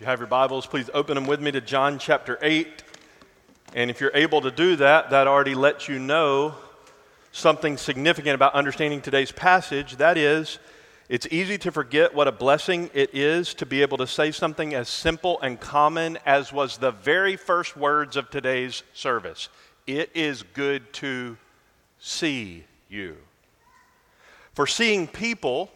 If you have your Bibles, please open them with me to John chapter 8. And if you're able to do that, that already lets you know something significant about understanding today's passage. That is, it's easy to forget what a blessing it is to be able to say something as simple and common as was the very first words of today's service. It is good to see you. For seeing people,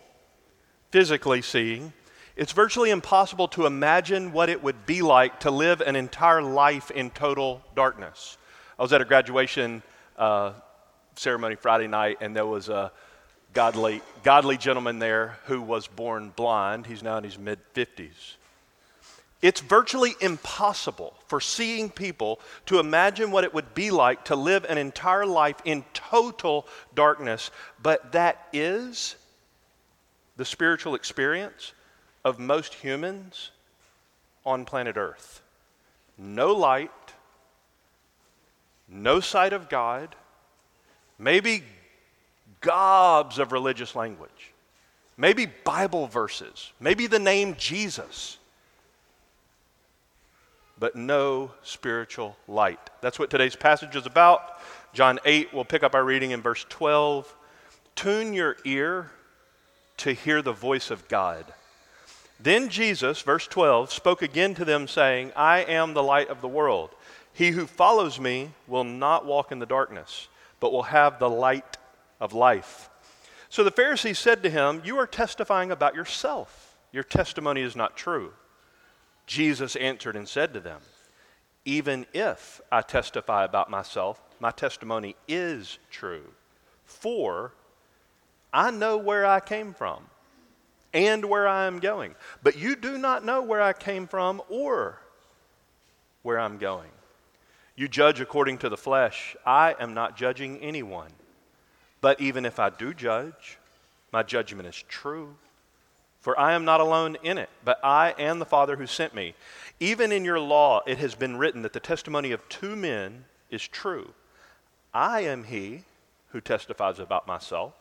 physically seeing, it's virtually impossible to imagine what it would be like to live an entire life in total darkness. I was at a graduation uh, ceremony Friday night, and there was a godly, godly gentleman there who was born blind. He's now in his mid 50s. It's virtually impossible for seeing people to imagine what it would be like to live an entire life in total darkness, but that is the spiritual experience of most humans on planet Earth. No light, no sight of God, maybe gobs of religious language, maybe Bible verses, maybe the name Jesus, but no spiritual light. That's what today's passage is about. John 8, we'll pick up our reading in verse 12. Tune your ear to hear the voice of God. Then Jesus, verse 12, spoke again to them, saying, I am the light of the world. He who follows me will not walk in the darkness, but will have the light of life. So the Pharisees said to him, You are testifying about yourself. Your testimony is not true. Jesus answered and said to them, Even if I testify about myself, my testimony is true. For I know where I came from and where I am going. But you do not know where I came from or where I'm going. You judge according to the flesh. I am not judging anyone. But even if I do judge, my judgment is true. For I am not alone in it, but I and the Father who sent me. Even in your law, it has been written that the testimony of two men is true. I am he who testifies about myself,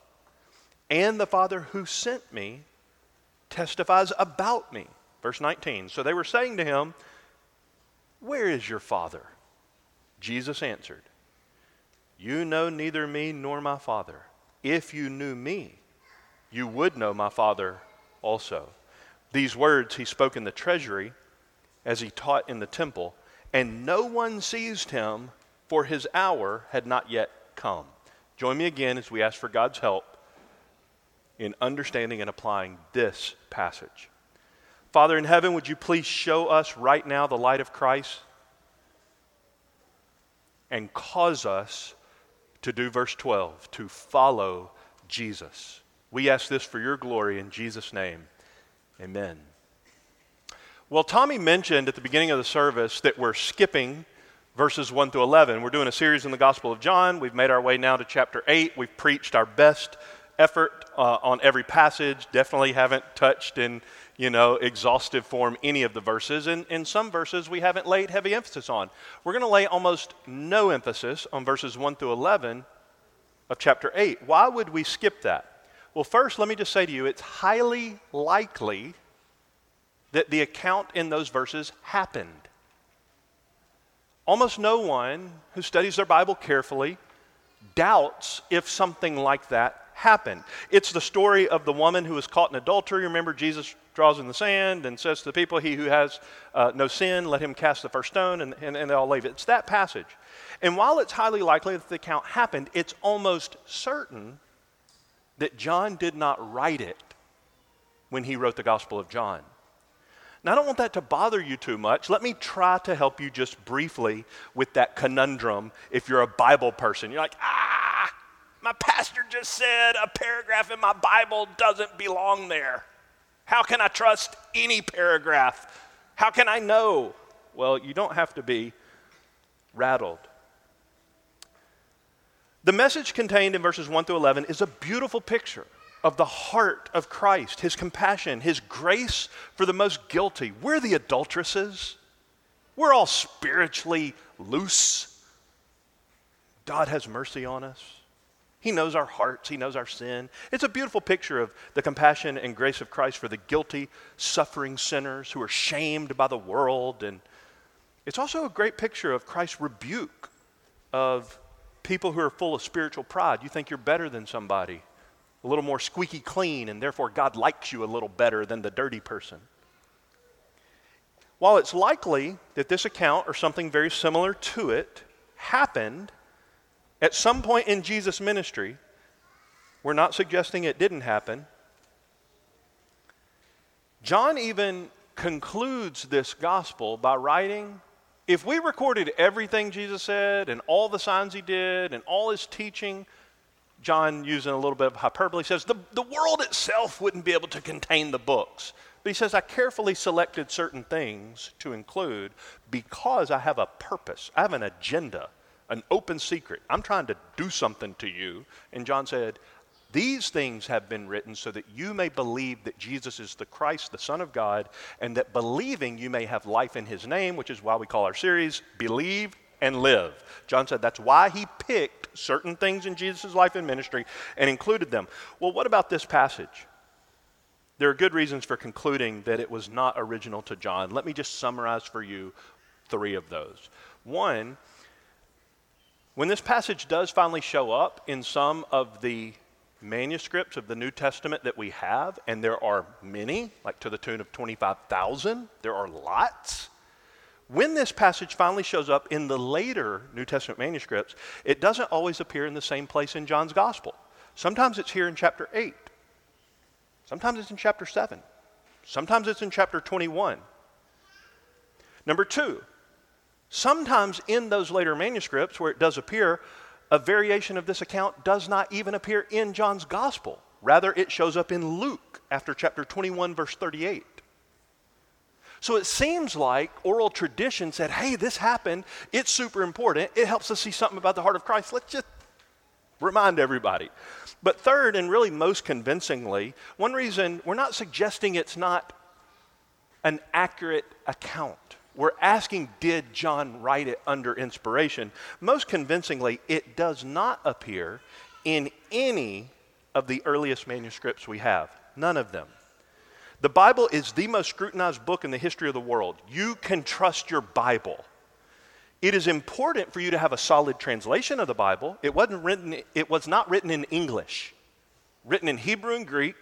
and the Father who sent me testifies about me. Verse 19. So they were saying to him, Where is your Father? Jesus answered, You know neither me nor my Father. If you knew me, you would know my Father also. These words he spoke in the treasury as he taught in the temple, and no one seized him, for his hour had not yet come. Join me again as we ask for God's help in understanding and applying this passage. Father in heaven, would you please show us right now the light of Christ and cause us to do verse 12, to follow Jesus. We ask this for your glory in Jesus' name. Amen. Well, Tommy mentioned at the beginning of the service that we're skipping verses 1 through 11. We're doing a series in the Gospel of John. We've made our way now to chapter 8. We've preached our best effort uh, on every passage. Definitely haven't touched in, you know, exhaustive form any of the verses. And in some verses, we haven't laid heavy emphasis on. We're going to lay almost no emphasis on verses 1 through 11 of chapter 8. Why would we skip that? Well, first, let me just say to you, it's highly likely that the account in those verses happened. Almost no one who studies their Bible carefully doubts if something like that happened. It's the story of the woman who was caught in adultery. Remember, Jesus draws in the sand and says to the people, He who has uh, no sin, let him cast the first stone, and, and, and they all leave it. It's that passage. And while it's highly likely that the account happened, it's almost certain that John did not write it when he wrote the Gospel of John. Now, I don't want that to bother you too much. Let me try to help you just briefly with that conundrum if you're a Bible person. You're like, ah, my pastor just said a paragraph in my Bible doesn't belong there. How can I trust any paragraph? How can I know? Well, you don't have to be rattled. The message contained in verses 1 through 11 is a beautiful picture of the heart of Christ, his compassion, his grace for the most guilty. We're the adulteresses. We're all spiritually loose. God has mercy on us. He knows our hearts, He knows our sin. It's a beautiful picture of the compassion and grace of Christ for the guilty, suffering sinners who are shamed by the world. And it's also a great picture of Christ's rebuke of people who are full of spiritual pride. You think you're better than somebody, a little more squeaky clean, and therefore God likes you a little better than the dirty person. While it's likely that this account or something very similar to it happened at some point in Jesus' ministry, we're not suggesting it didn't happen. John even concludes this gospel by writing if we recorded everything Jesus said and all the signs he did and all his teaching, John, using a little bit of hyperbole, says the, the world itself wouldn't be able to contain the books. But he says, I carefully selected certain things to include because I have a purpose, I have an agenda an open secret. I'm trying to do something to you. And John said, These things have been written so that you may believe that Jesus is the Christ, the Son of God, and that believing you may have life in his name, which is why we call our series Believe and Live. John said that's why he picked certain things in Jesus' life and ministry and included them. Well, what about this passage? There are good reasons for concluding that it was not original to John. Let me just summarize for you three of those. One, when this passage does finally show up in some of the manuscripts of the New Testament that we have, and there are many, like to the tune of 25,000, there are lots. When this passage finally shows up in the later New Testament manuscripts, it doesn't always appear in the same place in John's Gospel. Sometimes it's here in chapter 8, sometimes it's in chapter 7, sometimes it's in chapter 21. Number two, Sometimes in those later manuscripts where it does appear, a variation of this account does not even appear in John's gospel. Rather, it shows up in Luke after chapter 21, verse 38. So it seems like oral tradition said, hey, this happened. It's super important. It helps us see something about the heart of Christ. Let's just remind everybody. But third, and really most convincingly, one reason we're not suggesting it's not an accurate account we're asking, did John write it under inspiration? Most convincingly, it does not appear in any of the earliest manuscripts we have. None of them. The Bible is the most scrutinized book in the history of the world. You can trust your Bible. It is important for you to have a solid translation of the Bible. It wasn't written it was not written in English. Written in Hebrew and Greek,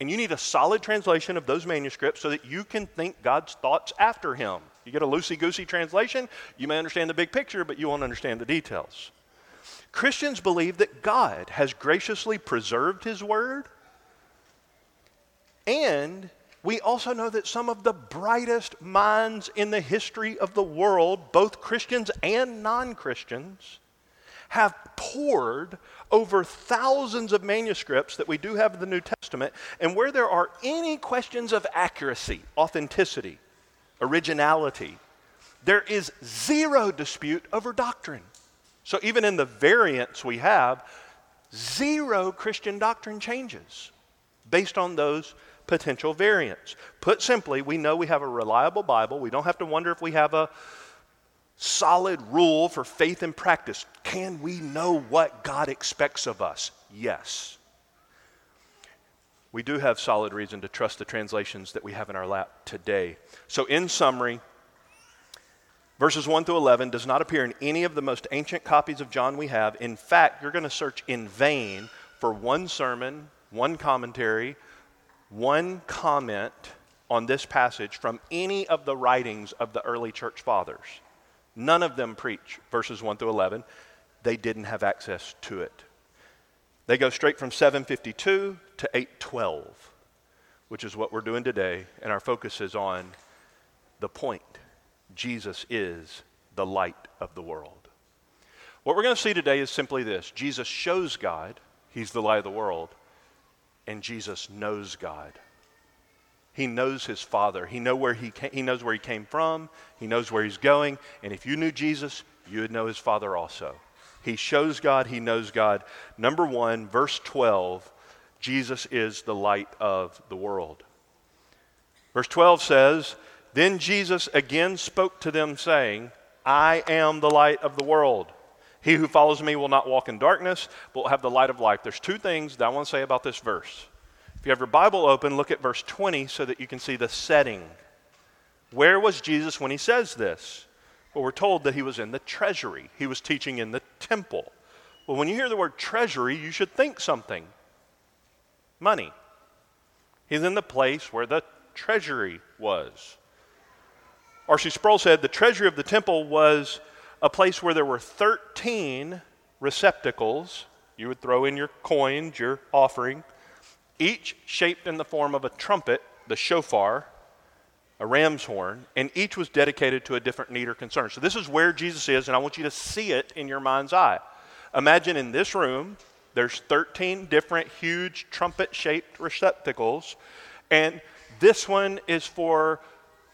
and you need a solid translation of those manuscripts so that you can think God's thoughts after him. You get a loosey goosey translation, you may understand the big picture, but you won't understand the details. Christians believe that God has graciously preserved His Word, and we also know that some of the brightest minds in the history of the world, both Christians and non Christians, have pored over thousands of manuscripts that we do have in the New Testament, and where there are any questions of accuracy, authenticity, originality. There is zero dispute over doctrine. So even in the variants we have, zero Christian doctrine changes based on those potential variants. Put simply, we know we have a reliable Bible. We don't have to wonder if we have a solid rule for faith and practice. Can we know what God expects of us? Yes we do have solid reason to trust the translations that we have in our lap today. So, in summary, verses 1 through 11 does not appear in any of the most ancient copies of John we have. In fact, you're going to search in vain for one sermon, one commentary, one comment on this passage from any of the writings of the early church fathers. None of them preach verses 1 through 11. They didn't have access to it. They go straight from 752 to 812, which is what we're doing today, and our focus is on the point Jesus is the light of the world. What we're going to see today is simply this Jesus shows God, He's the light of the world, and Jesus knows God. He knows his Father. He, know where he, came, he knows where he came from. He knows where he's going. And if you knew Jesus, you would know his Father also. He shows God, he knows God. Number one, verse 12, Jesus is the light of the world. Verse 12 says, Then Jesus again spoke to them, saying, I am the light of the world. He who follows me will not walk in darkness, but will have the light of life. There's two things that I want to say about this verse. If you have your Bible open, look at verse 20 so that you can see the setting. Where was Jesus when he says this? Well, we're told that he was in the treasury, he was teaching in the temple. Well, when you hear the word treasury, you should think something money. He's in the place where the treasury was. R.C. Sproul said the treasury of the temple was a place where there were 13 receptacles. You would throw in your coins, your offering, each shaped in the form of a trumpet, the shofar, a ram's horn, and each was dedicated to a different need or concern. So this is where Jesus is, and I want you to see it in your mind's eye. Imagine in this room, there's 13 different huge trumpet shaped receptacles, and this one is for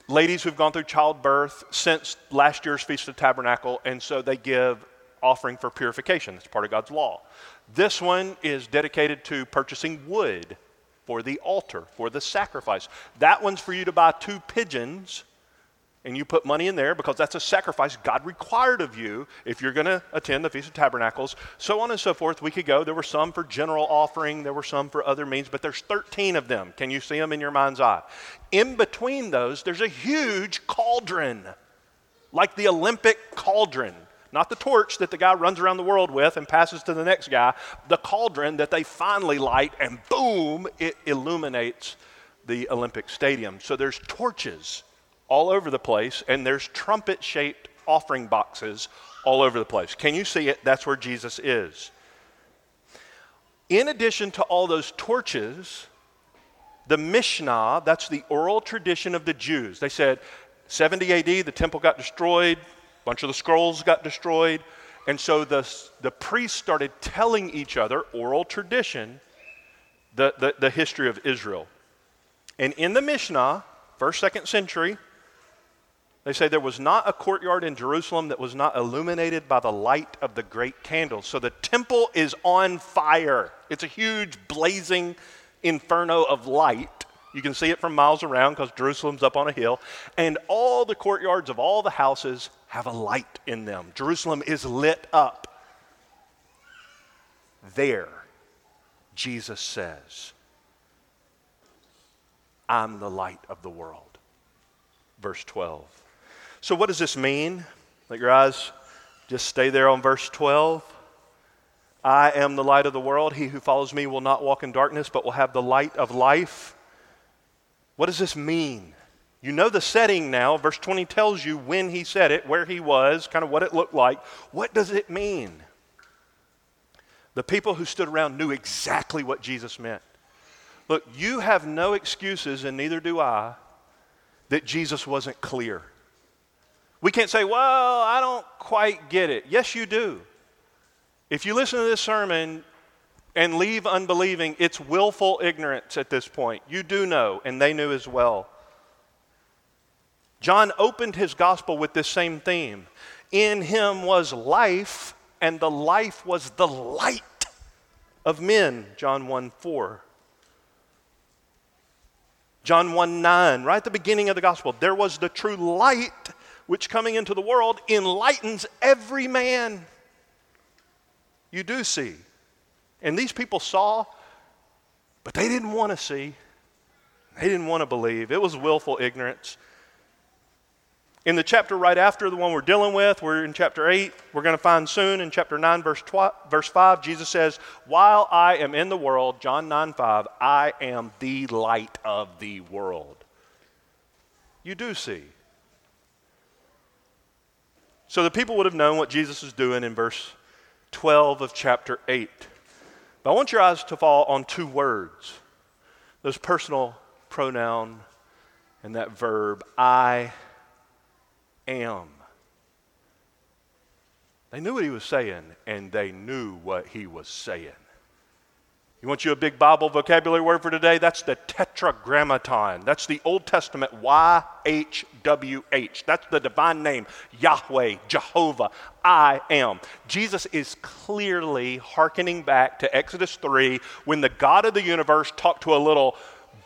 ladies who've gone through childbirth since last year's Feast of Tabernacle, and so they give offering for purification. That's part of God's law. This one is dedicated to purchasing wood for the altar, for the sacrifice. That one's for you to buy two pigeons and you put money in there because that's a sacrifice God required of you if you're going to attend the Feast of Tabernacles, so on and so forth. We could go. There were some for general offering, there were some for other means, but there's 13 of them. Can you see them in your mind's eye? In between those, there's a huge cauldron, like the Olympic cauldron. Not the torch that the guy runs around the world with and passes to the next guy, the cauldron that they finally light, and boom, it illuminates the Olympic Stadium. So there's torches all over the place, and there's trumpet shaped offering boxes all over the place. Can you see it? That's where Jesus is. In addition to all those torches, the Mishnah, that's the oral tradition of the Jews. They said 70 AD, the temple got destroyed, a bunch of the scrolls got destroyed, and so the, the priests started telling each other, oral tradition, the, the, the history of Israel. And in the Mishnah, first, second century, they say there was not a courtyard in Jerusalem that was not illuminated by the light of the great candles. So the temple is on fire. It's a huge blazing inferno of light. You can see it from miles around because Jerusalem's up on a hill. And all the courtyards of all the houses have a light in them. Jerusalem is lit up. There, Jesus says, I'm the light of the world. Verse 12. So, what does this mean? Let your eyes just stay there on verse 12. I am the light of the world. He who follows me will not walk in darkness, but will have the light of life. What does this mean? You know the setting now. Verse 20 tells you when he said it, where he was, kind of what it looked like. What does it mean? The people who stood around knew exactly what Jesus meant. Look, you have no excuses, and neither do I, that Jesus wasn't clear. We can't say, well, I don't quite get it. Yes, you do. If you listen to this sermon and leave unbelieving, it's willful ignorance at this point. You do know, and they knew as well. John opened his gospel with this same theme. In him was life, and the life was the light of men. John 1 4. John 1 9, right at the beginning of the gospel, there was the true light which coming into the world enlightens every man. You do see. And these people saw, but they didn't want to see. They didn't want to believe. It was willful ignorance. In the chapter right after the one we're dealing with, we're in chapter 8. We're going to find soon in chapter 9, verse, tw- verse 5, Jesus says, While I am in the world, John 9 5, I am the light of the world. You do see. So the people would have known what Jesus was doing in verse 12 of chapter 8. But I want your eyes to fall on two words those personal pronoun and that verb, I am. They knew what he was saying, and they knew what he was saying. You want you a big Bible vocabulary word for today? That's the tetragrammaton. That's the Old Testament YHWH. That's the divine name Yahweh, Jehovah, I am. Jesus is clearly hearkening back to Exodus 3 when the God of the universe talked to a little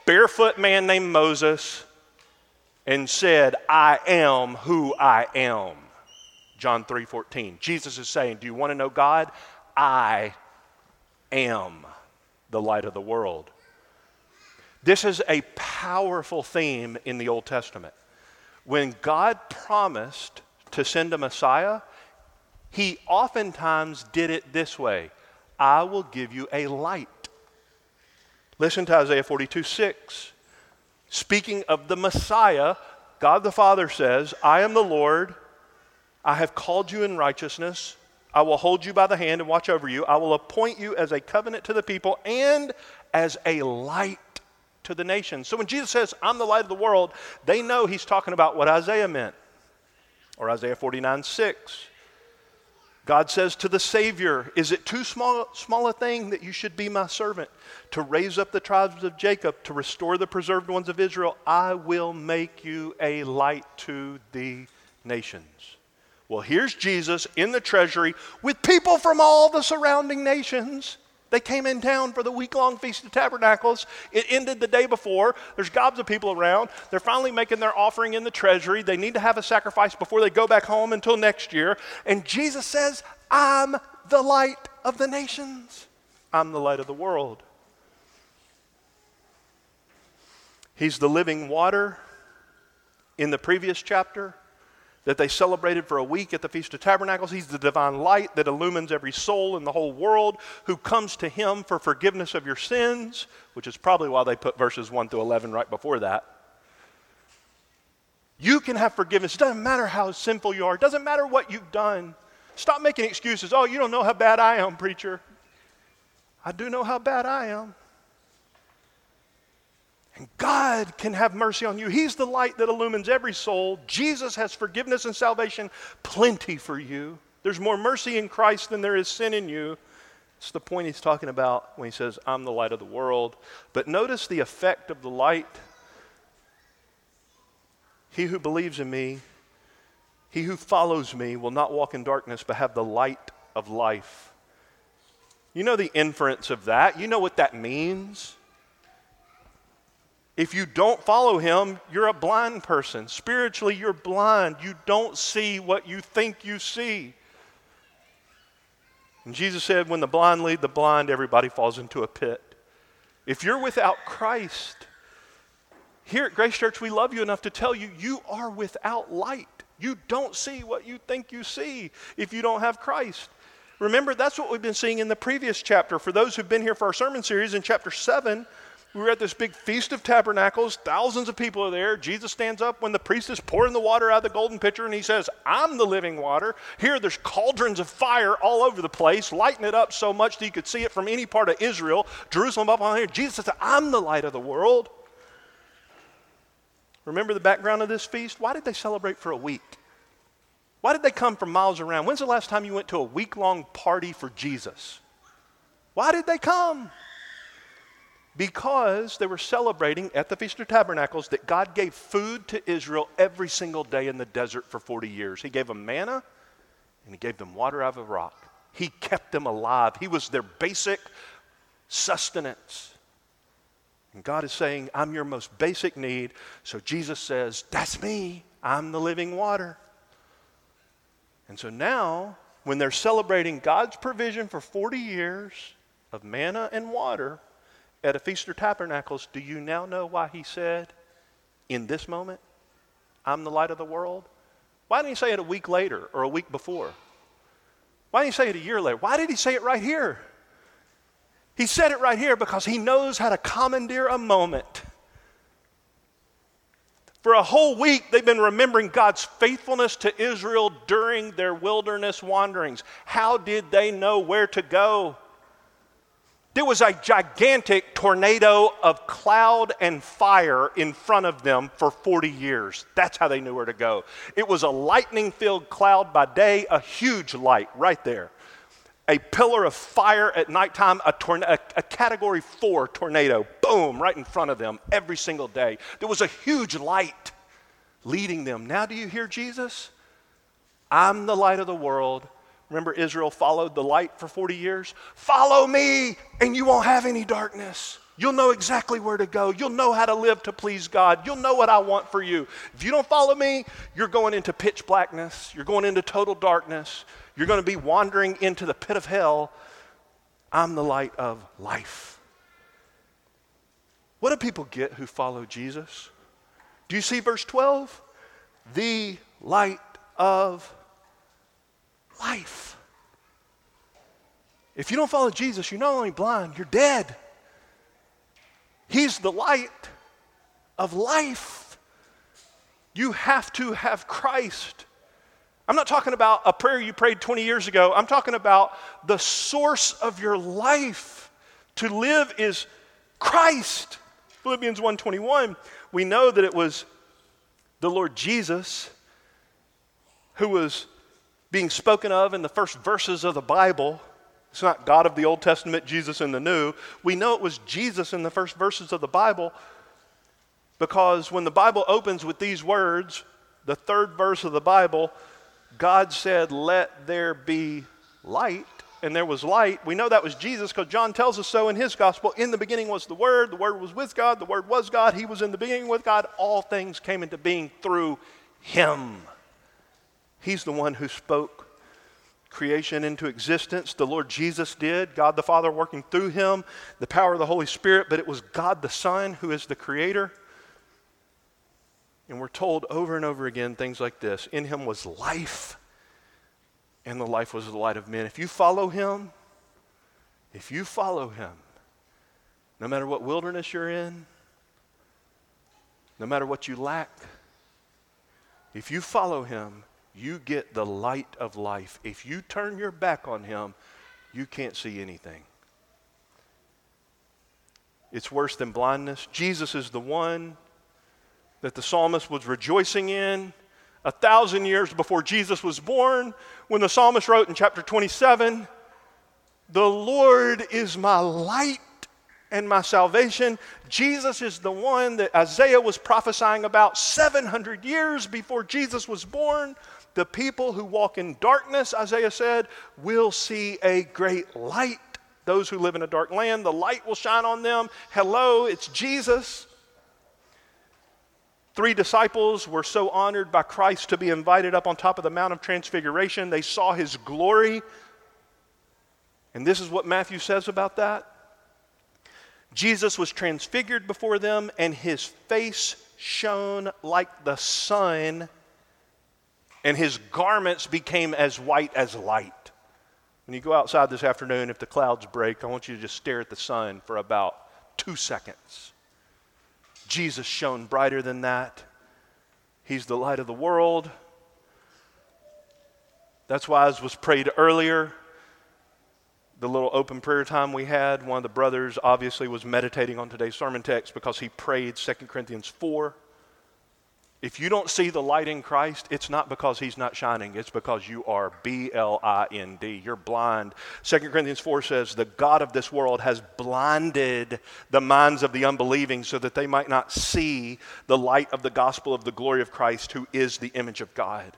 barefoot man named Moses and said, I am who I am. John 3:14. Jesus is saying, "Do you want to know God? I am the light of the world." This is a powerful theme in the Old Testament. When God promised to send a Messiah, he oftentimes did it this way I will give you a light. Listen to Isaiah 42 6. Speaking of the Messiah, God the Father says, I am the Lord. I have called you in righteousness. I will hold you by the hand and watch over you. I will appoint you as a covenant to the people and as a light to the nations. So when Jesus says, I'm the light of the world, they know he's talking about what Isaiah meant, or Isaiah 49 6. God says to the Savior, Is it too small, small a thing that you should be my servant to raise up the tribes of Jacob, to restore the preserved ones of Israel? I will make you a light to the nations. Well, here's Jesus in the treasury with people from all the surrounding nations. They came in town for the week long Feast of Tabernacles. It ended the day before. There's gobs of people around. They're finally making their offering in the treasury. They need to have a sacrifice before they go back home until next year. And Jesus says, I'm the light of the nations, I'm the light of the world. He's the living water in the previous chapter that they celebrated for a week at the Feast of Tabernacles. He's the divine light that illumines every soul in the whole world who comes to him for forgiveness of your sins, which is probably why they put verses 1 through 11 right before that. You can have forgiveness. It doesn't matter how sinful you are, it doesn't matter what you've done. Stop making excuses. Oh, you don't know how bad I am, preacher. I do know how bad I am. And God can have mercy on you. He's the light that illumines every soul. Jesus has forgiveness and salvation plenty for you. There's more mercy in Christ than there is sin in you. It's the point he's talking about when he says, I'm the light of the world. But notice the effect of the light. He who believes in me, he who follows me, will not walk in darkness, but have the light of life. You know the inference of that. You know what that means. If you don't follow him, you're a blind person. Spiritually, you're blind. You don't see what you think you see. And Jesus said, when the blind lead the blind, everybody falls into a pit. If you're without Christ, here at Grace Church, we love you enough to tell you, you are without light. You don't see what you think you see if you don't have Christ. Remember, that's what we've been seeing in the previous chapter. For those who've been here for our sermon series in chapter 7, we were at this big feast of tabernacles. Thousands of people are there. Jesus stands up when the priest is pouring the water out of the golden pitcher and he says, I'm the living water. Here, there's cauldrons of fire all over the place, lighting it up so much that you could see it from any part of Israel. Jerusalem up on here. Jesus says, I'm the light of the world. Remember the background of this feast? Why did they celebrate for a week? Why did they come from miles around? When's the last time you went to a week long party for Jesus? Why did they come? Because they were celebrating at the Feast of Tabernacles that God gave food to Israel every single day in the desert for 40 years. He gave them manna and He gave them water out of a rock. He kept them alive, He was their basic sustenance. And God is saying, I'm your most basic need. So Jesus says, That's me. I'm the living water. And so now, when they're celebrating God's provision for 40 years of manna and water, at a Feast of Tabernacles, do you now know why he said, in this moment, I'm the light of the world? Why didn't he say it a week later or a week before? Why didn't he say it a year later? Why did he say it right here? He said it right here because he knows how to commandeer a moment. For a whole week, they've been remembering God's faithfulness to Israel during their wilderness wanderings. How did they know where to go? There was a gigantic tornado of cloud and fire in front of them for 40 years. That's how they knew where to go. It was a lightning filled cloud by day, a huge light right there. A pillar of fire at nighttime, a, torn- a, a category four tornado, boom, right in front of them every single day. There was a huge light leading them. Now, do you hear Jesus? I'm the light of the world. Remember, Israel followed the light for 40 years? Follow me, and you won't have any darkness. You'll know exactly where to go. You'll know how to live to please God. You'll know what I want for you. If you don't follow me, you're going into pitch blackness. You're going into total darkness. You're going to be wandering into the pit of hell. I'm the light of life. What do people get who follow Jesus? Do you see verse 12? The light of life. If you don't follow Jesus, you're not only blind, you're dead. He's the light of life. You have to have Christ. I'm not talking about a prayer you prayed 20 years ago. I'm talking about the source of your life. To live is Christ. Philippians 1:21, we know that it was the Lord Jesus who was being spoken of in the first verses of the Bible it's not God of the Old Testament, Jesus in the New. We know it was Jesus in the first verses of the Bible because when the Bible opens with these words, the third verse of the Bible, God said, Let there be light. And there was light. We know that was Jesus because John tells us so in his gospel. In the beginning was the Word, the Word was with God, the Word was God, He was in the beginning with God. All things came into being through Him. He's the one who spoke creation into existence. The Lord Jesus did, God the Father working through him, the power of the Holy Spirit, but it was God the Son who is the creator. And we're told over and over again things like this In him was life, and the life was the light of men. If you follow him, if you follow him, no matter what wilderness you're in, no matter what you lack, if you follow him, you get the light of life. If you turn your back on Him, you can't see anything. It's worse than blindness. Jesus is the one that the psalmist was rejoicing in a thousand years before Jesus was born when the psalmist wrote in chapter 27 The Lord is my light and my salvation. Jesus is the one that Isaiah was prophesying about 700 years before Jesus was born. The people who walk in darkness, Isaiah said, will see a great light. Those who live in a dark land, the light will shine on them. Hello, it's Jesus. Three disciples were so honored by Christ to be invited up on top of the Mount of Transfiguration. They saw his glory. And this is what Matthew says about that. Jesus was transfigured before them, and his face shone like the sun and his garments became as white as light. When you go outside this afternoon, if the clouds break, I want you to just stare at the sun for about two seconds. Jesus shone brighter than that. He's the light of the world. That's why, as was prayed earlier, the little open prayer time we had, one of the brothers obviously was meditating on today's sermon text because he prayed 2 Corinthians 4. If you don't see the light in Christ, it's not because he's not shining, it's because you are B L I N D. You're blind. 2 Corinthians 4 says, The God of this world has blinded the minds of the unbelieving so that they might not see the light of the gospel of the glory of Christ, who is the image of God.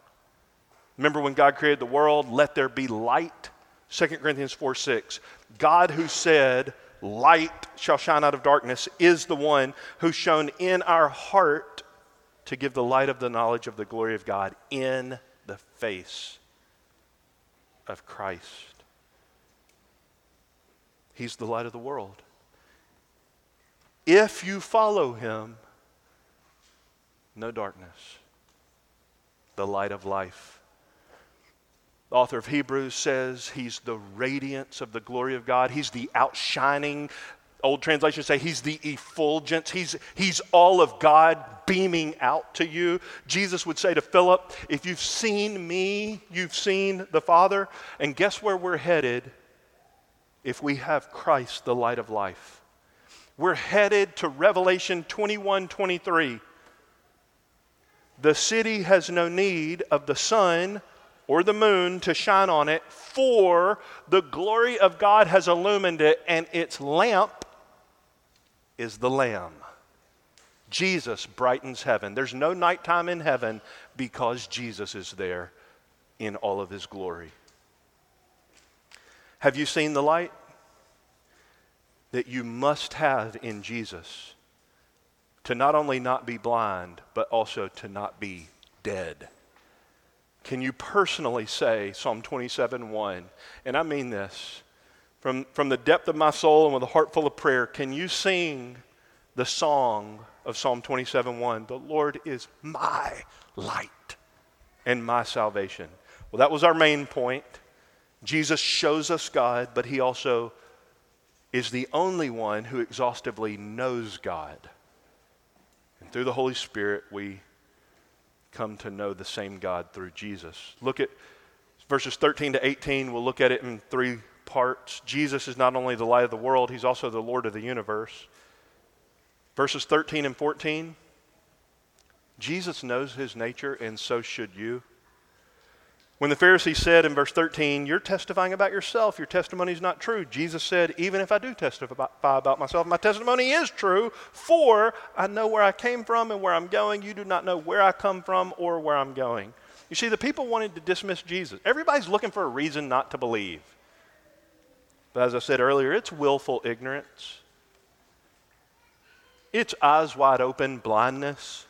Remember when God created the world, let there be light? 2 Corinthians 4 6. God who said, Light shall shine out of darkness, is the one who shone in our heart to give the light of the knowledge of the glory of God in the face of Christ. He's the light of the world. If you follow him, no darkness, the light of life. The author of Hebrews says he's the radiance of the glory of God. He's the outshining Old translations say he's the effulgence. He's, he's all of God beaming out to you. Jesus would say to Philip, If you've seen me, you've seen the Father. And guess where we're headed if we have Christ, the light of life? We're headed to Revelation 21 23. The city has no need of the sun or the moon to shine on it, for the glory of God has illumined it, and its lamp is the Lamb. Jesus brightens heaven. There's no nighttime in heaven because Jesus is there in all of his glory. Have you seen the light? that you must have in Jesus to not only not be blind, but also to not be dead. Can you personally say Psalm 27 1? And I mean this from, from the depth of my soul and with a heart full of prayer. Can you sing the song of Psalm 27 1? The Lord is my light and my salvation. Well, that was our main point. Jesus shows us God, but he also is the only one who exhaustively knows God. And through the Holy Spirit, we come to know the same God through Jesus. Look at verses 13 to 18. We'll look at it in three parts. Jesus is not only the light of the world, he's also the Lord of the universe. Verses 13 and 14. Jesus knows his nature, and so should you. When the Pharisee said in verse 13, You're testifying about yourself, your testimony is not true, Jesus said, Even if I do testify about myself, my testimony is true, for I know where I came from and where I'm going. You do not know where I come from or where I'm going. You see, the people wanted to dismiss Jesus. Everybody's looking for a reason not to believe. But as I said earlier, it's willful ignorance, it's eyes wide open blindness.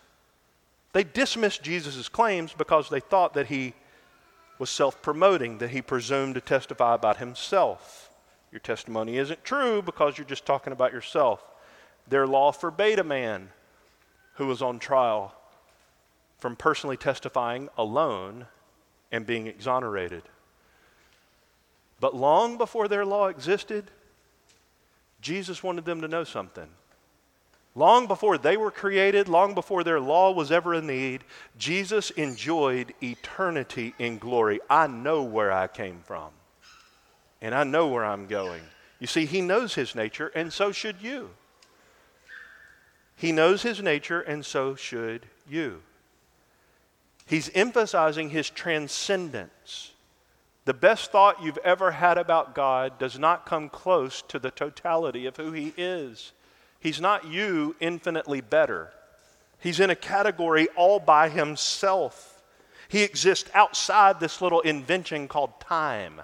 They dismissed Jesus' claims because they thought that he was self promoting, that he presumed to testify about himself. Your testimony isn't true because you're just talking about yourself. Their law forbade a man who was on trial from personally testifying alone and being exonerated. But long before their law existed, Jesus wanted them to know something. Long before they were created, long before their law was ever a need, Jesus enjoyed eternity in glory. I know where I came from, and I know where I'm going. You see, He knows His nature, and so should you. He knows His nature, and so should you. He's emphasizing His transcendence. The best thought you've ever had about God does not come close to the totality of who He is. He's not you infinitely better. He's in a category all by himself. He exists outside this little invention called time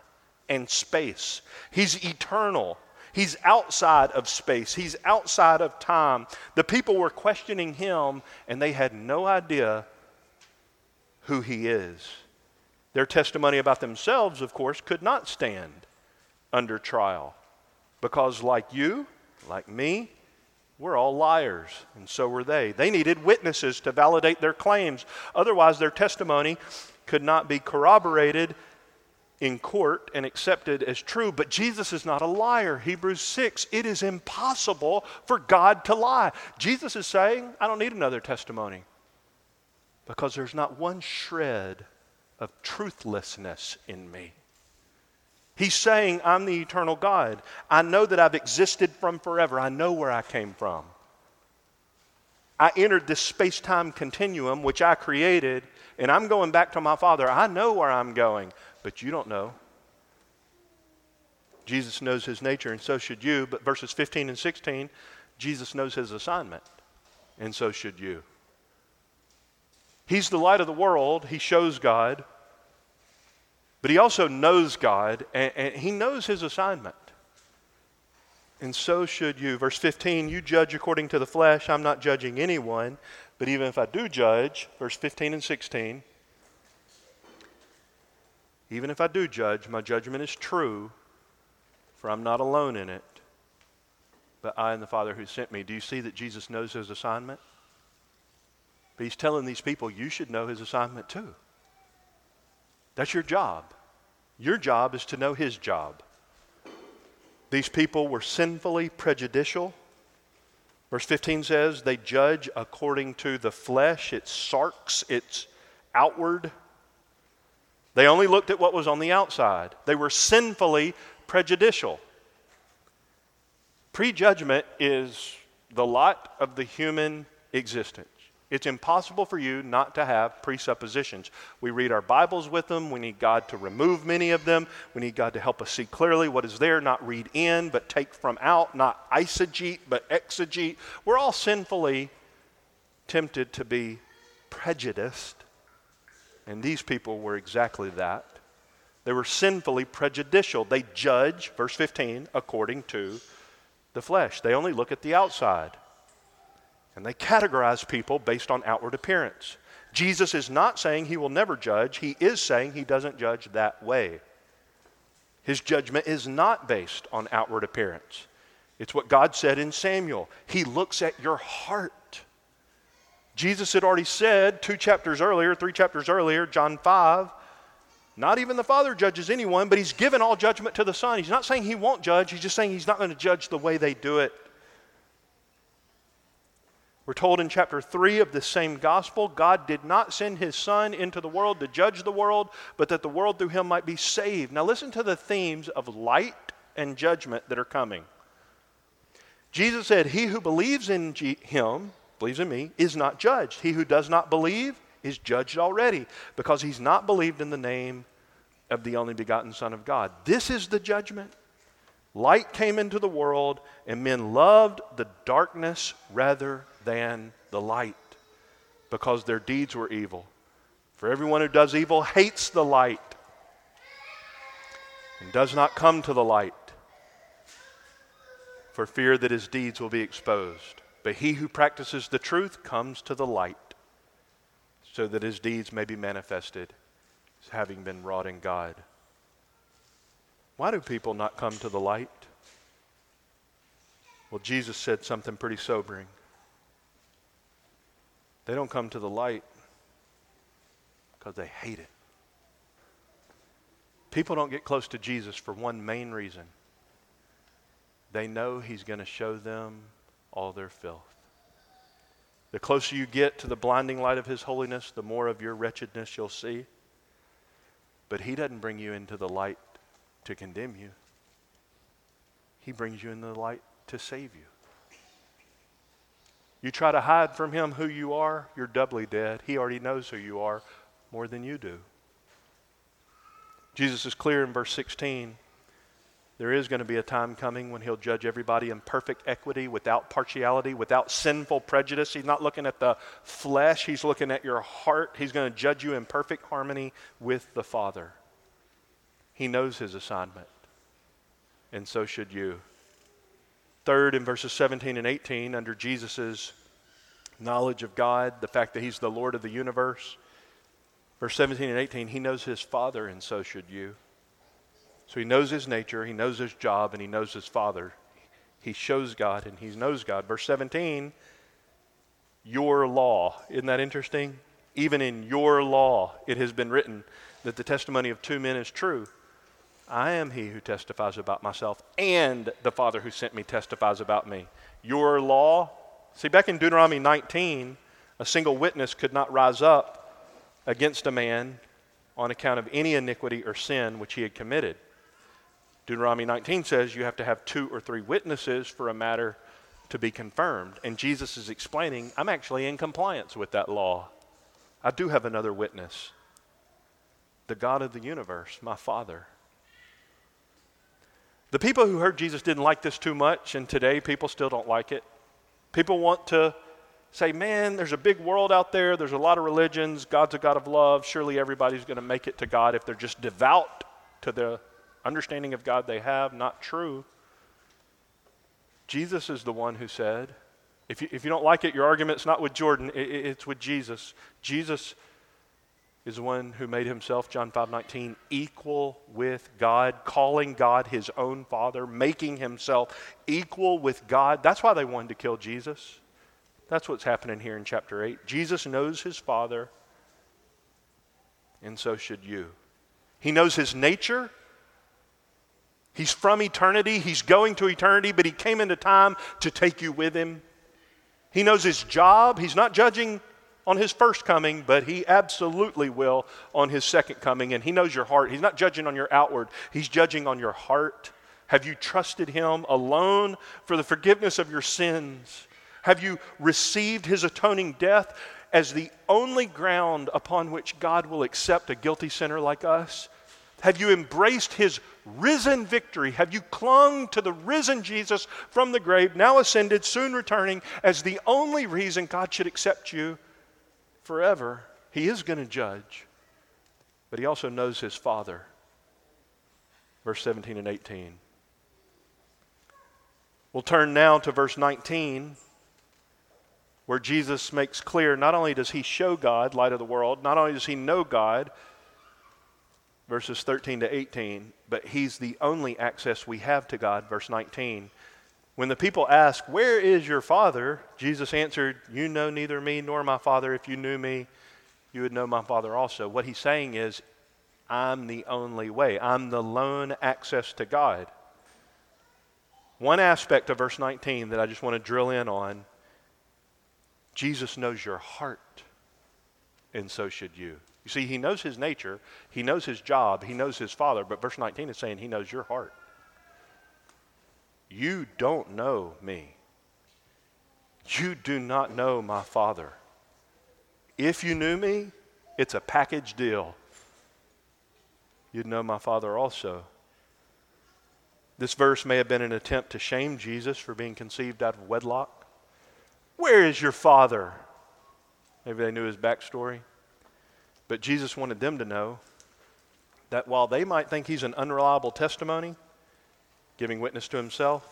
and space. He's eternal. He's outside of space. He's outside of time. The people were questioning him, and they had no idea who he is. Their testimony about themselves, of course, could not stand under trial because, like you, like me, we're all liars, and so were they. They needed witnesses to validate their claims. Otherwise, their testimony could not be corroborated in court and accepted as true. But Jesus is not a liar. Hebrews 6 it is impossible for God to lie. Jesus is saying, I don't need another testimony because there's not one shred of truthlessness in me. He's saying, I'm the eternal God. I know that I've existed from forever. I know where I came from. I entered this space time continuum, which I created, and I'm going back to my Father. I know where I'm going, but you don't know. Jesus knows his nature, and so should you. But verses 15 and 16, Jesus knows his assignment, and so should you. He's the light of the world, he shows God. But he also knows God, and, and, he knows his assignment. And so should you. Verse 15, you judge according to the flesh. I'm not judging anyone. But even if I do judge, verse 15 and 16, even if I do judge, my judgment is true, for I'm not alone in it, but I and the Father who sent me. Do you see that Jesus knows his assignment? But he's telling these people, you should know his assignment too. That's your job. Your job is to know His job. These people were sinfully prejudicial. Verse 15 says they judge according to the flesh, it's sarx, it's outward. They only looked at what was on the outside. They were sinfully prejudicial. Prejudgment is the lot of the human existence. It's impossible for you not to have presuppositions. We read our Bibles with them. We need God to remove many of them. We need God to help us see clearly what is there, not read in, but take from out, not eisegete, but exegete. We're all sinfully tempted to be prejudiced. And these people were exactly that. They were sinfully prejudicial. They judge, verse 15, according to the flesh. They only look at the outside. And they categorize people based on outward appearance. Jesus is not saying he will never judge, he is saying he doesn't judge that way. His judgment is not based on outward appearance. It's what God said in Samuel. He looks at your heart. Jesus had already said two chapters earlier, three chapters earlier, John 5, not even the Father judges anyone, but He's given all judgment to the Son. He's not saying He won't judge, He's just saying He's not going to judge the way they do it. We're told in chapter 3 of the same gospel God did not send His Son into the world to judge the world, but that the world through Him might be saved. Now, listen to the themes of light and judgment that are coming. Jesus said, He who believes in G- Him, believes in me, is not judged. He who does not believe is judged already because he's not believed in the name of the only begotten Son of God. This is the judgment. Light came into the world, and men loved the darkness rather than the light because their deeds were evil. For everyone who does evil hates the light and does not come to the light for fear that his deeds will be exposed. But he who practices the truth comes to the light so that his deeds may be manifested as having been wrought in God. Why do people not come to the light? Well, Jesus said something pretty sobering. They don't come to the light because they hate it. People don't get close to Jesus for one main reason they know He's going to show them all their filth. The closer you get to the blinding light of His holiness, the more of your wretchedness you'll see. But He doesn't bring you into the light to condemn you, He brings you into the light to save you. You try to hide from Him who you are, you're doubly dead. He already knows who you are more than you do. Jesus is clear in verse 16 there is going to be a time coming when he'll judge everybody in perfect equity, without partiality, without sinful prejudice. He's not looking at the flesh, he's looking at your heart. He's going to judge you in perfect harmony with the Father. He knows his assignment, and so should you. Third, in verses 17 and 18, under Jesus' knowledge of God, the fact that he's the Lord of the universe, verse 17 and 18, he knows his Father, and so should you. So he knows his nature, he knows his job, and he knows his father. He shows God and he knows God. Verse 17, your law. Isn't that interesting? Even in your law, it has been written that the testimony of two men is true. I am he who testifies about myself, and the Father who sent me testifies about me. Your law. See, back in Deuteronomy 19, a single witness could not rise up against a man on account of any iniquity or sin which he had committed. Deuteronomy 19 says you have to have two or three witnesses for a matter to be confirmed. And Jesus is explaining, I'm actually in compliance with that law. I do have another witness the God of the universe, my Father. The people who heard Jesus didn't like this too much, and today people still don't like it. People want to say, man, there's a big world out there, there's a lot of religions, God's a God of love, surely everybody's going to make it to God if they're just devout to the understanding of God they have not true. Jesus is the one who said, if you, if you don't like it, your argument's not with Jordan, it, it's with Jesus. Jesus is the one who made himself, John 5 19, equal with God, calling God his own Father, making himself equal with God. That's why they wanted to kill Jesus. That's what's happening here in chapter 8. Jesus knows his Father, and so should you. He knows his nature, He's from eternity, He's going to eternity, but He came into time to take you with Him. He knows His job. He's not judging on His first coming, but He absolutely will on His second coming. And He knows your heart. He's not judging on your outward, He's judging on your heart. Have you trusted Him alone for the forgiveness of your sins? Have you received His atoning death as the only ground upon which God will accept a guilty sinner like us? Have you embraced his risen victory? Have you clung to the risen Jesus from the grave, now ascended, soon returning, as the only reason God should accept you forever? He is going to judge, but he also knows his Father. Verse 17 and 18. We'll turn now to verse 19, where Jesus makes clear not only does he show God, light of the world, not only does he know God, verses 13 to 18, but he's the only access we have to God, verse 19. When the people ask, Where is your Father? Jesus answered, You know neither me nor my Father. If you knew me, you would know my Father also. What he's saying is, I'm the only way, I'm the lone access to God. One aspect of verse 19 that I just want to drill in on Jesus knows your heart, and so should you. You see, he knows his nature, he knows his job, he knows his father, but verse 19 is saying he knows your heart. You don't know me. You do not know my father. If you knew me, it's a package deal. You'd know my father also. This verse may have been an attempt to shame Jesus for being conceived out of wedlock. Where is your father? Maybe they knew his backstory. But Jesus wanted them to know that while they might think he's an unreliable testimony, giving witness to himself,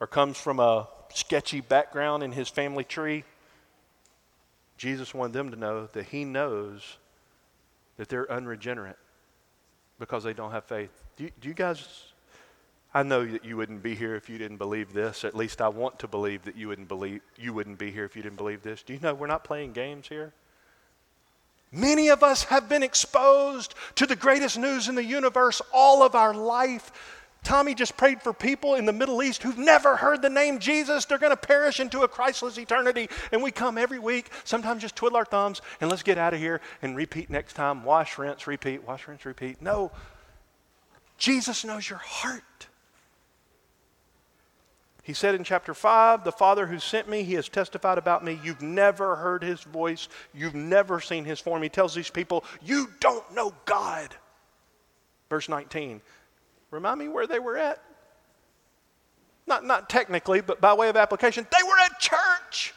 or comes from a sketchy background in his family tree, Jesus wanted them to know that he knows that they're unregenerate because they don't have faith. Do you, do you guys I know that you wouldn't be here if you didn't believe this. At least I want to believe that you wouldn't believe you wouldn't be here if you didn't believe this. Do you know we're not playing games here? Many of us have been exposed to the greatest news in the universe all of our life. Tommy just prayed for people in the Middle East who've never heard the name Jesus. They're going to perish into a Christless eternity. And we come every week, sometimes just twiddle our thumbs and let's get out of here and repeat next time. Wash, rinse, repeat, wash, rinse, repeat. No, Jesus knows your heart. He said in chapter 5, The Father who sent me, he has testified about me. You've never heard his voice, you've never seen his form. He tells these people, You don't know God. Verse 19. Remind me where they were at? Not, not technically, but by way of application. They were at church.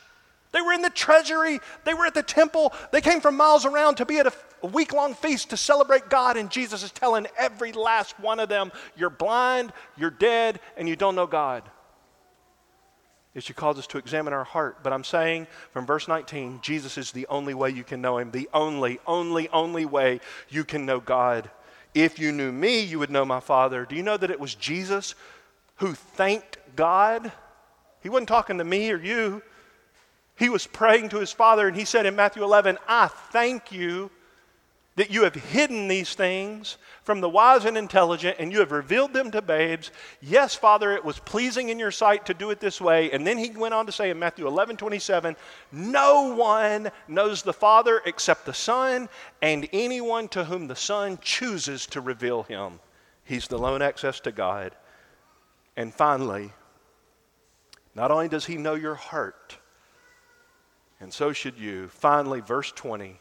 They were in the treasury. They were at the temple. They came from miles around to be at a, a week long feast to celebrate God. And Jesus is telling every last one of them, You're blind, you're dead, and you don't know God is she calls us to examine our heart. But I'm saying from verse 19, Jesus is the only way you can know him, the only, only, only way you can know God. If you knew me, you would know my Father. Do you know that it was Jesus who thanked God? He wasn't talking to me or you. He was praying to his Father, and he said in Matthew 11, I thank you that you have hidden these things from the wise and intelligent and you have revealed them to babes. Yes, Father, it was pleasing in your sight to do it this way. And then he went on to say in Matthew 11 27, No one knows the Father except the Son, and anyone to whom the Son chooses to reveal him. He's the lone access to God. And finally, not only does he know your heart, and so should you. Finally, verse 20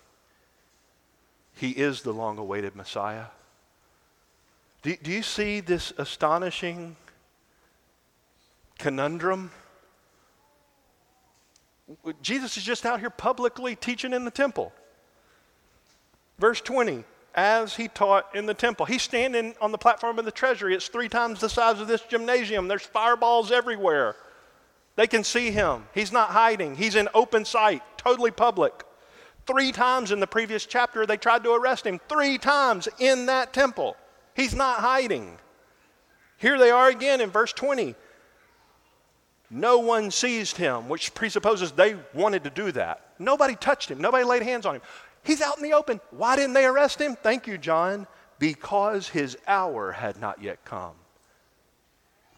he is the long awaited Messiah. Do, do you see this astonishing conundrum? Jesus is just out here publicly teaching in the temple. Verse 20, as he taught in the temple. He's standing on the platform of the treasury. It's three times the size of this gymnasium. There's fireballs everywhere. They can see him. He's not hiding, he's in open sight, totally public. Three times in the previous chapter, they tried to arrest him. Three times in that temple. He's not hiding. Here they are again in verse 20. No one seized him, which presupposes they wanted to do that. Nobody touched him, nobody laid hands on him. He's out in the open. Why didn't they arrest him? Thank you, John. Because his hour had not yet come.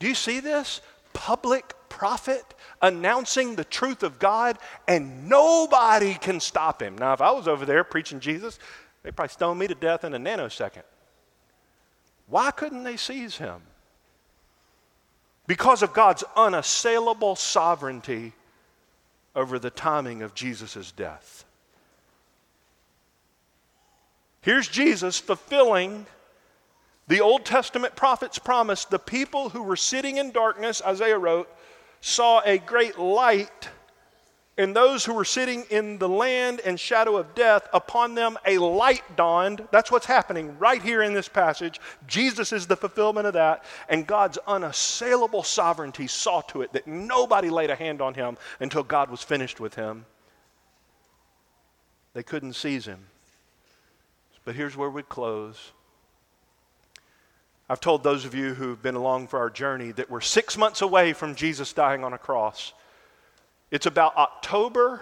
Do you see this? Public prophet announcing the truth of God, and nobody can stop him. Now, if I was over there preaching Jesus, they'd probably stone me to death in a nanosecond. Why couldn't they seize him? Because of God's unassailable sovereignty over the timing of Jesus' death. Here's Jesus fulfilling the Old Testament prophet's promise the people who were sitting in darkness, Isaiah wrote, saw a great light, And those who were sitting in the land and shadow of death, upon them a light dawned. That's what's happening right here in this passage. Jesus is the fulfillment of that. And God's unassailable sovereignty saw to it that nobody laid a hand on him until God was finished with him. They couldn't seize him. But here's where we close. I've told those of you who've been along for our journey that we're six months away from Jesus dying on a cross. It's about October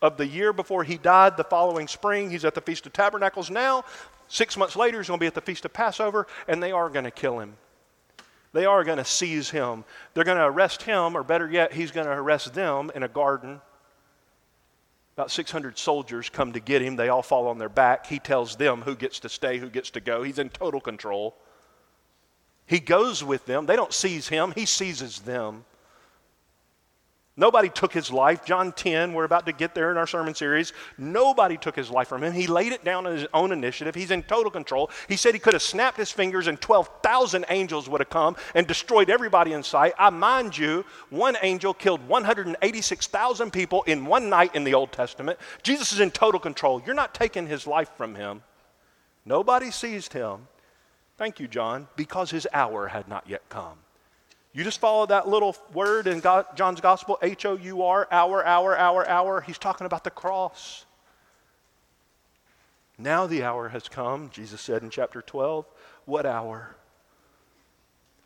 of the year before he died, the following spring. He's at the Feast of Tabernacles now. Six months later, he's going to be at the Feast of Passover, and they are going to kill him. They are going to seize him. They're going to arrest him, or better yet, he's going to arrest them in a garden. About 600 soldiers come to get him. They all fall on their back. He tells them who gets to stay, who gets to go. He's in total control. He goes with them. They don't seize him, he seizes them. Nobody took his life. John 10, we're about to get there in our sermon series. Nobody took his life from him. He laid it down on his own initiative. He's in total control. He said he could have snapped his fingers and 12,000 angels would have come and destroyed everybody in sight. I mind you, one angel killed 186,000 people in one night in the Old Testament. Jesus is in total control. You're not taking his life from him. Nobody seized him. Thank you, John, because his hour had not yet come. You just follow that little word in God, John's gospel, H O U R, hour, hour, hour, hour. He's talking about the cross. Now the hour has come, Jesus said in chapter 12. What hour?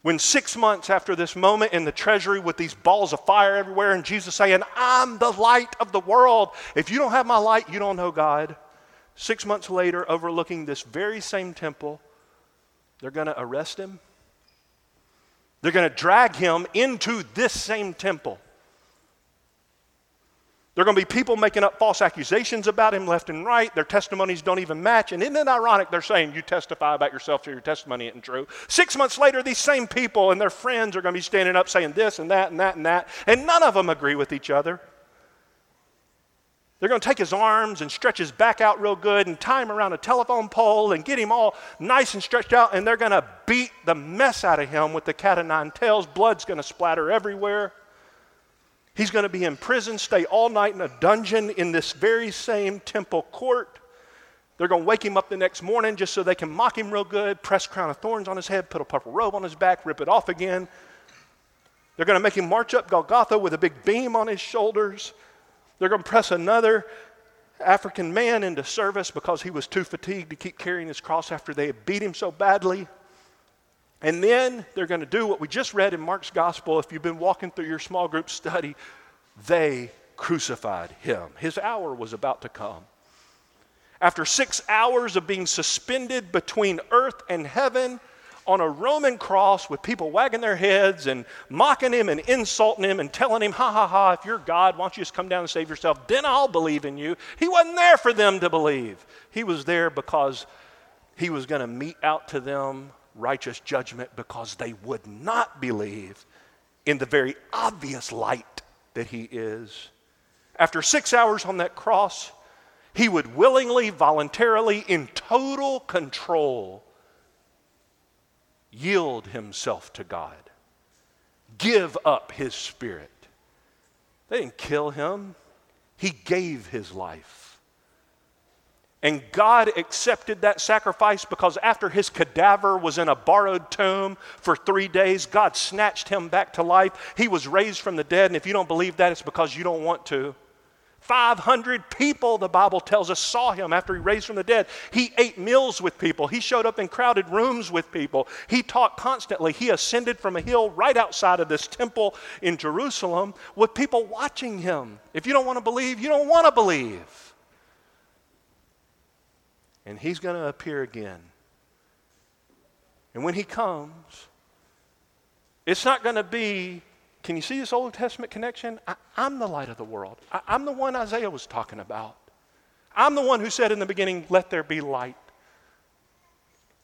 When six months after this moment in the treasury with these balls of fire everywhere, and Jesus saying, I'm the light of the world. If you don't have my light, you don't know God. Six months later, overlooking this very same temple, they're going to arrest him they're going to drag him into this same temple. There are going to be people making up false accusations about him left and right. Their testimonies don't even match. And isn't it ironic? They're saying, You testify about yourself, so your testimony isn't true. Six months later, these same people and their friends are going to be standing up saying this and that and that and that. And none of them agree with each other. They're going to take his arms and stretch his back out real good and tie him around a telephone pole and get him all nice and stretched out, and they're going to beat the mess out of him with the cat o' nine tails. Blood's going to splatter everywhere. He's going to be in prison, stay all night in a dungeon in this very same temple court. They're going to wake him up the next morning just so they can mock him real good, press crown of thorns on his head, put a purple robe on his back, rip it off again. They're going to make him march up Golgotha with a big beam on his shoulders. They're going to press another African man into service because he was too fatigued to keep carrying his cross after they had beat him so badly. And then they're going to do what we just read in Mark's gospel. If you've been walking through your small group study, they crucified him. His hour was about to come. After six hours of being suspended between earth and heaven, on a Roman cross with people wagging their heads and mocking him and insulting him and telling him, ha ha ha, if you're God, why don't you just come down and save yourself? Then I'll believe in you. He wasn't there for them to believe. He was there because he was going to mete out to them righteous judgment because they would not believe in the very obvious light that he is. After six hours on that cross, he would willingly, voluntarily, in total control, yield himself to God, give up his spirit. They didn't kill him, he gave his life. And God accepted that sacrifice because after his cadaver was in a borrowed tomb for three days, God snatched him back to life. He was raised from the dead. And if you don't believe that, it's because you don't want to. 500 people, the Bible tells us, saw him after he raised from the dead. He ate meals with people. He showed up in crowded rooms with people. He taught constantly. He ascended from a hill right outside of this temple in Jerusalem with people watching him. If you don't want to believe, you don't want to believe. And he's going to appear again. And when he comes, it's not going to be can you see this Old Testament connection? I, am the light of the world. I, I'm the one Isaiah was talking about. I'm the one who said in the beginning, let there be light.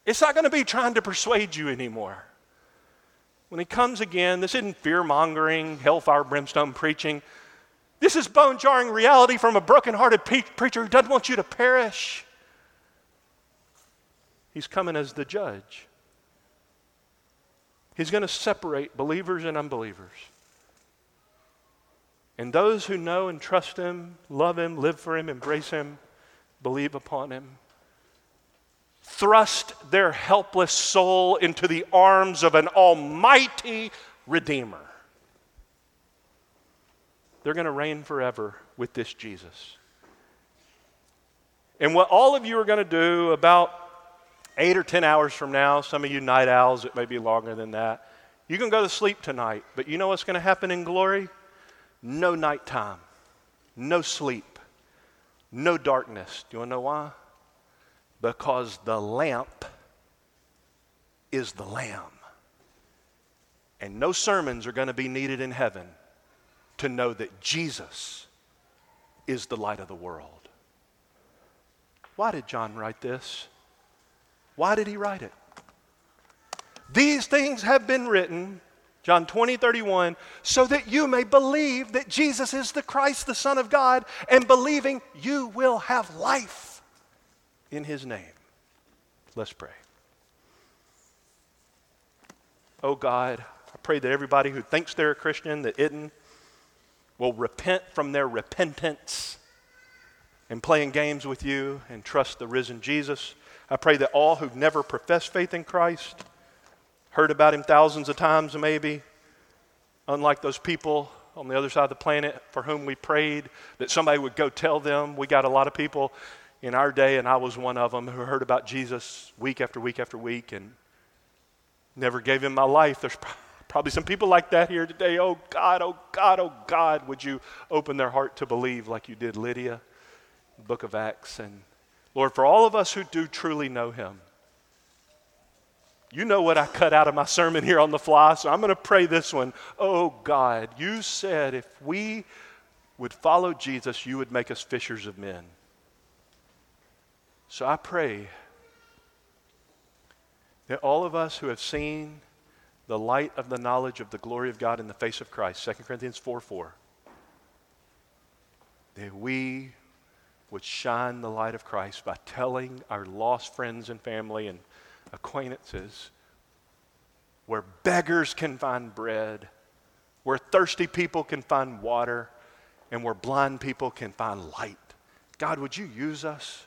It's not going to be trying to persuade you anymore. When he comes again, this isn't fear mongering, hellfire, brimstone preaching. This is bone jarring reality from a broken-hearted pe- preacher who doesn't want you to perish. He's coming as the judge. He's going to separate believers and unbelievers. And those who know and trust Him, love Him, live for Him, embrace Him, believe upon Him, thrust their helpless soul into the arms of an almighty Redeemer. They're going to reign forever with this Jesus. And what all of you are going to do about eight or 10 hours from now, some of you night owls, it may be longer than that, you can go to sleep tonight, but you know what's going to happen in glory? No nighttime, no sleep, no darkness. Do you want to know why? Because the lamp is the Lamb. And no sermons are going to be needed in heaven to know that Jesus is the light of the world. Why did John write this? Why did he write it? These things have been written, John 20, 31, so that you may believe that Jesus is the Christ, the Son of God, and believing you will have life in his name. Let's pray. Oh God, I pray that everybody who thinks they're a Christian that isn't will repent from their repentance and playing games with you and trust the risen Jesus. I pray that all who've never professed faith in Christ, heard about him thousands of times maybe, unlike those people on the other side of the planet for whom we prayed, that somebody would go tell them. We got a lot of people in our day, and I was one of them, who heard about Jesus week after week after week and never gave him my life. There's probably some people like that here today. Oh God, oh God, oh God, would you open their heart to believe like you did Lydia? book of Acts. And Lord, for all of us who do truly know him, you know what I cut out of my sermon here on the fly, so I'm going to pray this one. Oh God, you said if we would follow Jesus, you would make us fishers of men. So I pray that all of us who have seen the light of the knowledge of the glory of God in the face of Christ, 2 Corinthians 4 4, that we would shine the light of Christ by telling our lost friends and family and acquaintances where beggars can find bread, where thirsty people can find water, and where blind people can find light. God, would you use us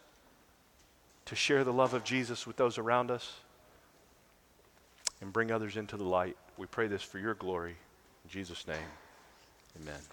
to share the love of Jesus with those around us and bring others into the light? We pray this for your glory. In Jesus' name, amen.